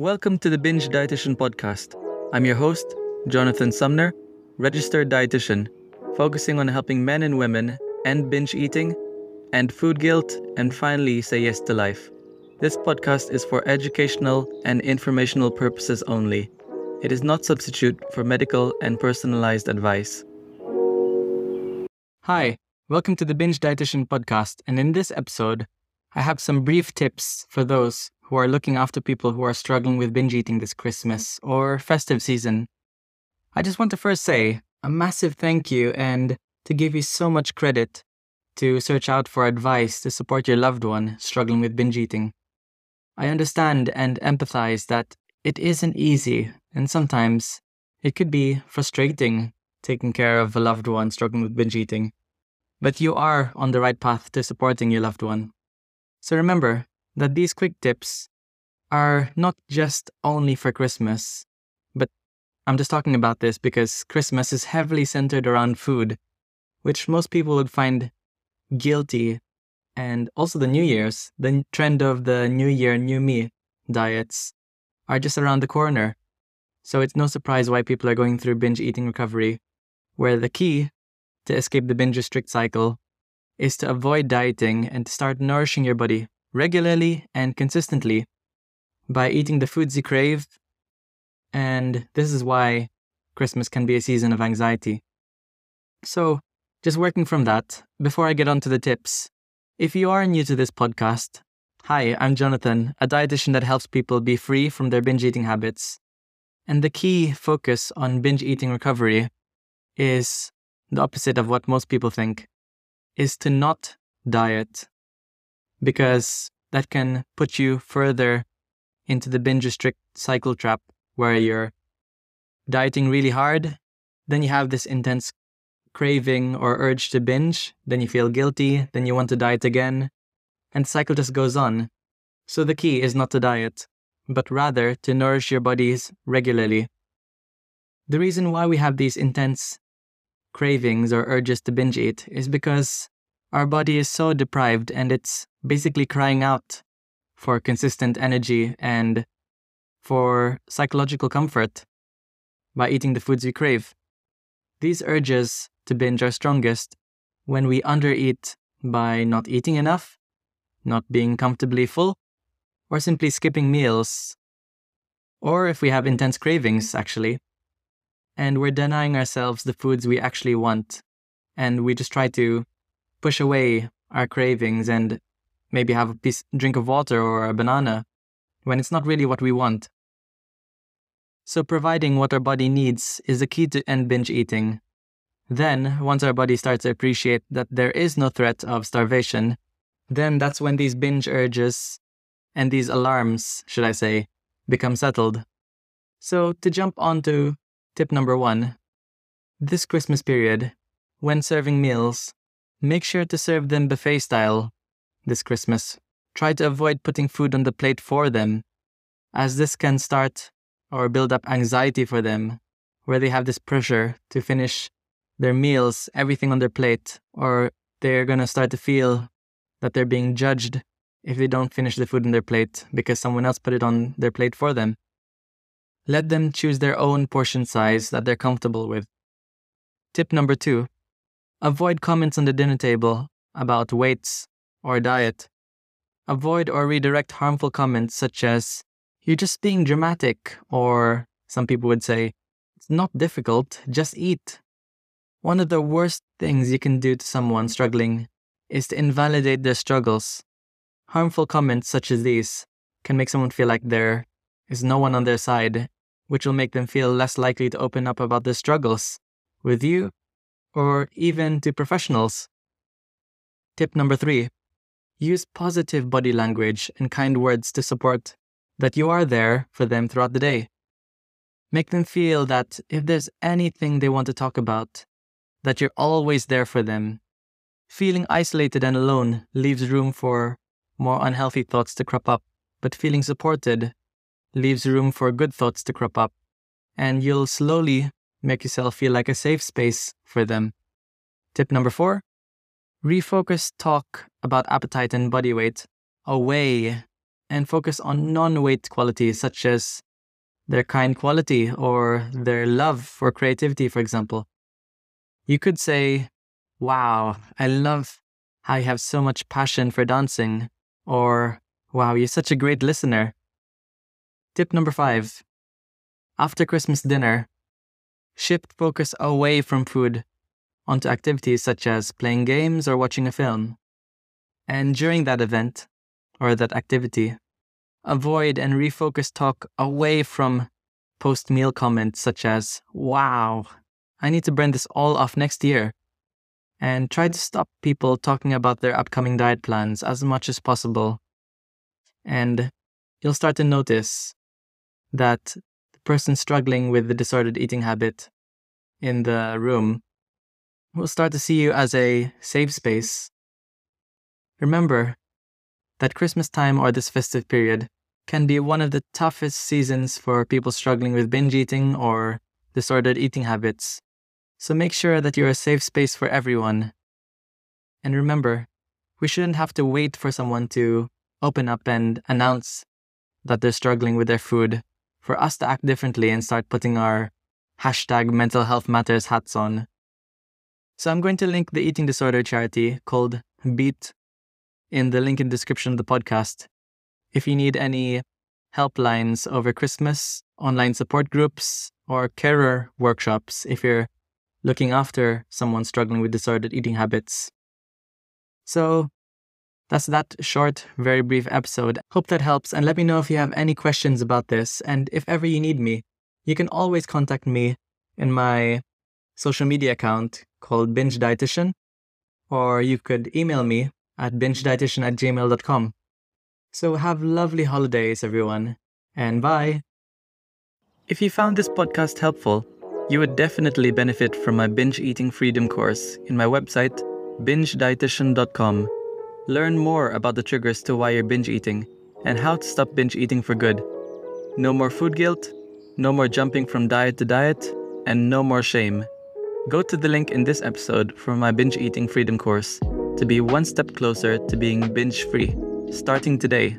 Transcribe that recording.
Welcome to the Binge Dietitian Podcast. I'm your host, Jonathan Sumner, registered dietitian, focusing on helping men and women end binge eating, end food guilt, and finally say yes to life. This podcast is for educational and informational purposes only. It is not substitute for medical and personalized advice. Hi, welcome to the Binge Dietitian Podcast, and in this episode, I have some brief tips for those who are looking after people who are struggling with binge eating this Christmas or festive season. I just want to first say a massive thank you and to give you so much credit to search out for advice to support your loved one struggling with binge eating. I understand and empathize that it isn't easy, and sometimes it could be frustrating taking care of a loved one struggling with binge eating. But you are on the right path to supporting your loved one. So remember, that these quick tips are not just only for Christmas, but I'm just talking about this because Christmas is heavily centered around food, which most people would find guilty. And also the New Year's, the trend of the New Year, New Me diets are just around the corner. So it's no surprise why people are going through binge eating recovery, where the key to escape the binge restrict cycle is to avoid dieting and start nourishing your body regularly and consistently by eating the foods you crave. And this is why Christmas can be a season of anxiety. So, just working from that, before I get on to the tips, if you are new to this podcast, hi, I'm Jonathan, a dietitian that helps people be free from their binge eating habits. And the key focus on binge eating recovery is the opposite of what most people think is to not diet because that can put you further into the binge restrict cycle trap where you're dieting really hard, then you have this intense craving or urge to binge, then you feel guilty, then you want to diet again, and the cycle just goes on. So the key is not to diet, but rather to nourish your bodies regularly. The reason why we have these intense cravings or urges to binge eat is because our body is so deprived and it's basically crying out for consistent energy and for psychological comfort by eating the foods we crave. These urges to binge are strongest when we undereat by not eating enough, not being comfortably full, or simply skipping meals, or if we have intense cravings, actually, and we're denying ourselves the foods we actually want, and we just try to push away our cravings and maybe have a piece drink of water or a banana when it's not really what we want. So providing what our body needs is the key to end binge eating. Then, once our body starts to appreciate that there is no threat of starvation, then that's when these binge urges and these alarms, should I say, become settled. So, to jump on to tip number one, this Christmas period, when serving meals, Make sure to serve them buffet style this Christmas. Try to avoid putting food on the plate for them, as this can start or build up anxiety for them, where they have this pressure to finish their meals, everything on their plate, or they're gonna start to feel that they're being judged if they don't finish the food on their plate because someone else put it on their plate for them. Let them choose their own portion size that they're comfortable with. Tip number two Avoid comments on the dinner table about weights or diet. Avoid or redirect harmful comments such as, you're just being dramatic, or some people would say, it's not difficult, just eat. One of the worst things you can do to someone struggling is to invalidate their struggles. Harmful comments such as these can make someone feel like there is no one on their side, which will make them feel less likely to open up about their struggles with you or even to professionals. Tip number three use positive body language and kind words to support that you are there for them throughout the day. Make them feel that if there's anything they want to talk about, that you're always there for them. Feeling isolated and alone leaves room for more unhealthy thoughts to crop up, but feeling supported leaves room for good thoughts to crop up, and you'll slowly make yourself feel like a safe space for them. Tip number four refocus talk about appetite and body weight away and focus on non weight qualities such as their kind quality or their love for creativity, for example. You could say, Wow, I love how you have so much passion for dancing, or Wow, you're such a great listener. Tip number five after Christmas dinner, shift focus away from food onto activities such as playing games or watching a film. And during that event or that activity, avoid and refocus talk away from post meal comments such as, wow, I need to burn this all off next year. And try to stop people talking about their upcoming diet plans as much as possible. And you'll start to notice that the person struggling with the disordered eating habit in the room will start to see you as a safe space. Remember that Christmas time or this festive period can be one of the toughest seasons for people struggling with binge eating or disordered eating habits. So make sure that you're a safe space for everyone. And remember, we shouldn't have to wait for someone to open up and announce that they're struggling with their food for us to act differently and start putting our hashtag mental health matters hats on. So I'm going to link the eating disorder charity called Beat in the link in the description of the podcast if you need any helplines over Christmas, online support groups, or carer workshops if you're looking after someone struggling with disordered eating habits. So that's that short, very brief episode. Hope that helps, and let me know if you have any questions about this. And if ever you need me, you can always contact me in my social media account called Binge Dietitian, or you could email me at bingedietitian at gmail.com. So have lovely holidays, everyone, and bye. If you found this podcast helpful, you would definitely benefit from my binge eating freedom course in my website, bingedietitian.com. Learn more about the triggers to why you're binge eating and how to stop binge eating for good. No more food guilt, no more jumping from diet to diet, and no more shame. Go to the link in this episode for my binge eating freedom course to be one step closer to being binge free starting today